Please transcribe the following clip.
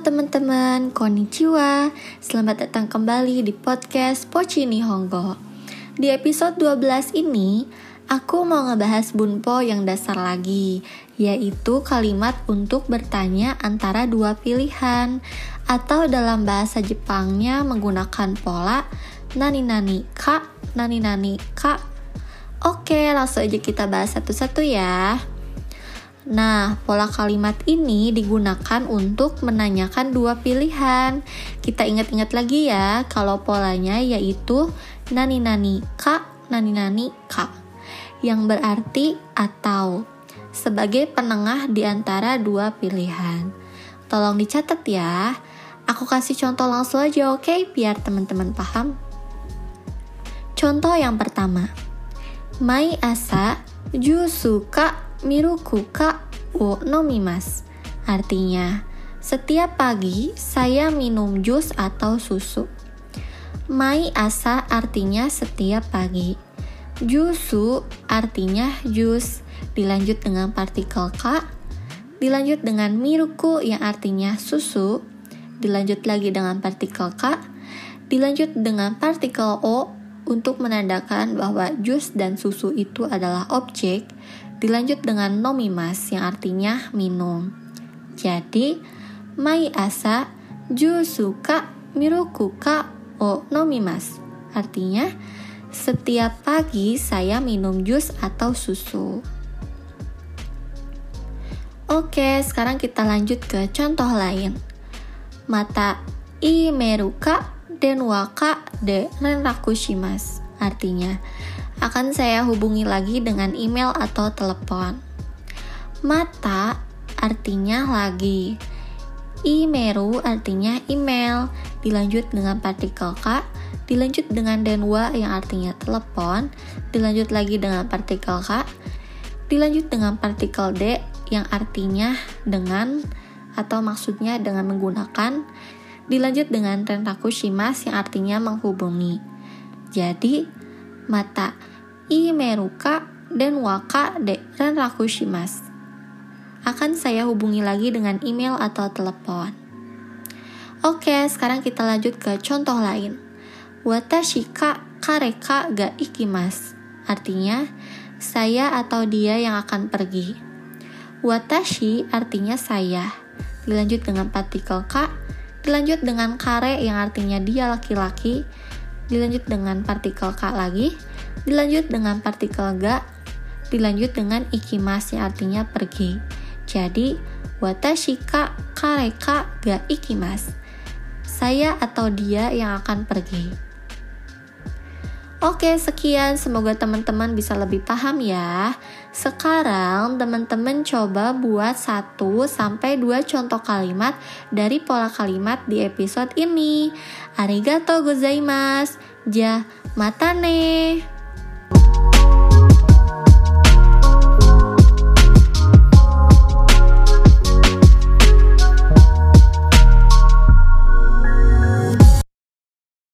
Minasan, konnichiwa. Selamat datang kembali di podcast Pochi Nihongo. Di episode 12 ini, aku mau ngebahas bunpo yang dasar lagi, yaitu kalimat untuk bertanya antara dua pilihan atau dalam bahasa Jepangnya menggunakan pola nani nani ka, nani nani ka. Oke, langsung aja kita bahas satu-satu ya. Nah, pola kalimat ini digunakan untuk menanyakan dua pilihan. Kita ingat-ingat lagi ya, kalau polanya yaitu nani-nani ka, nani-nani ka. Yang berarti atau sebagai penengah di antara dua pilihan. Tolong dicatat ya. Aku kasih contoh langsung aja oke, okay? biar teman-teman paham. Contoh yang pertama. Mai asa jusu ka miruku ka wo nomimas. Artinya, setiap pagi saya minum jus atau susu. Mai asa artinya setiap pagi. Jusu artinya jus, dilanjut dengan partikel ka, dilanjut dengan miruku yang artinya susu, dilanjut lagi dengan partikel ka, dilanjut dengan partikel o untuk menandakan bahwa jus dan susu itu adalah objek, dilanjut dengan nomimas yang artinya minum. Jadi, mai asa jusuka mirukuka o nomimas. Artinya, setiap pagi saya minum jus atau susu. Oke, sekarang kita lanjut ke contoh lain. Mata imeruka den waka de renrakushimas. Artinya, akan saya hubungi lagi dengan email atau telepon. Mata artinya lagi. Imeru artinya email, dilanjut dengan partikel K, dilanjut dengan denwa yang artinya telepon, dilanjut lagi dengan partikel K, dilanjut dengan partikel D yang artinya dengan atau maksudnya dengan menggunakan, dilanjut dengan rentaku shimas yang artinya menghubungi. Jadi, mata imeruka dan waka de renrakushimas. Akan saya hubungi lagi dengan email atau telepon. Oke, sekarang kita lanjut ke contoh lain. Watashi ka kareka ga ikimas. Artinya, saya atau dia yang akan pergi. Watashi artinya saya. Dilanjut dengan partikel ka, dilanjut dengan kare yang artinya dia laki-laki, dilanjut dengan partikel ka lagi, dilanjut dengan partikel ga, dilanjut dengan ikimas yang artinya pergi. Jadi, watashi ka kareka ga ikimas. Saya atau dia yang akan pergi. Oke, sekian. Semoga teman-teman bisa lebih paham ya. Sekarang teman-teman coba buat 1 sampai 2 contoh kalimat dari pola kalimat di episode ini. Arigato gozaimasu. Ja, matane.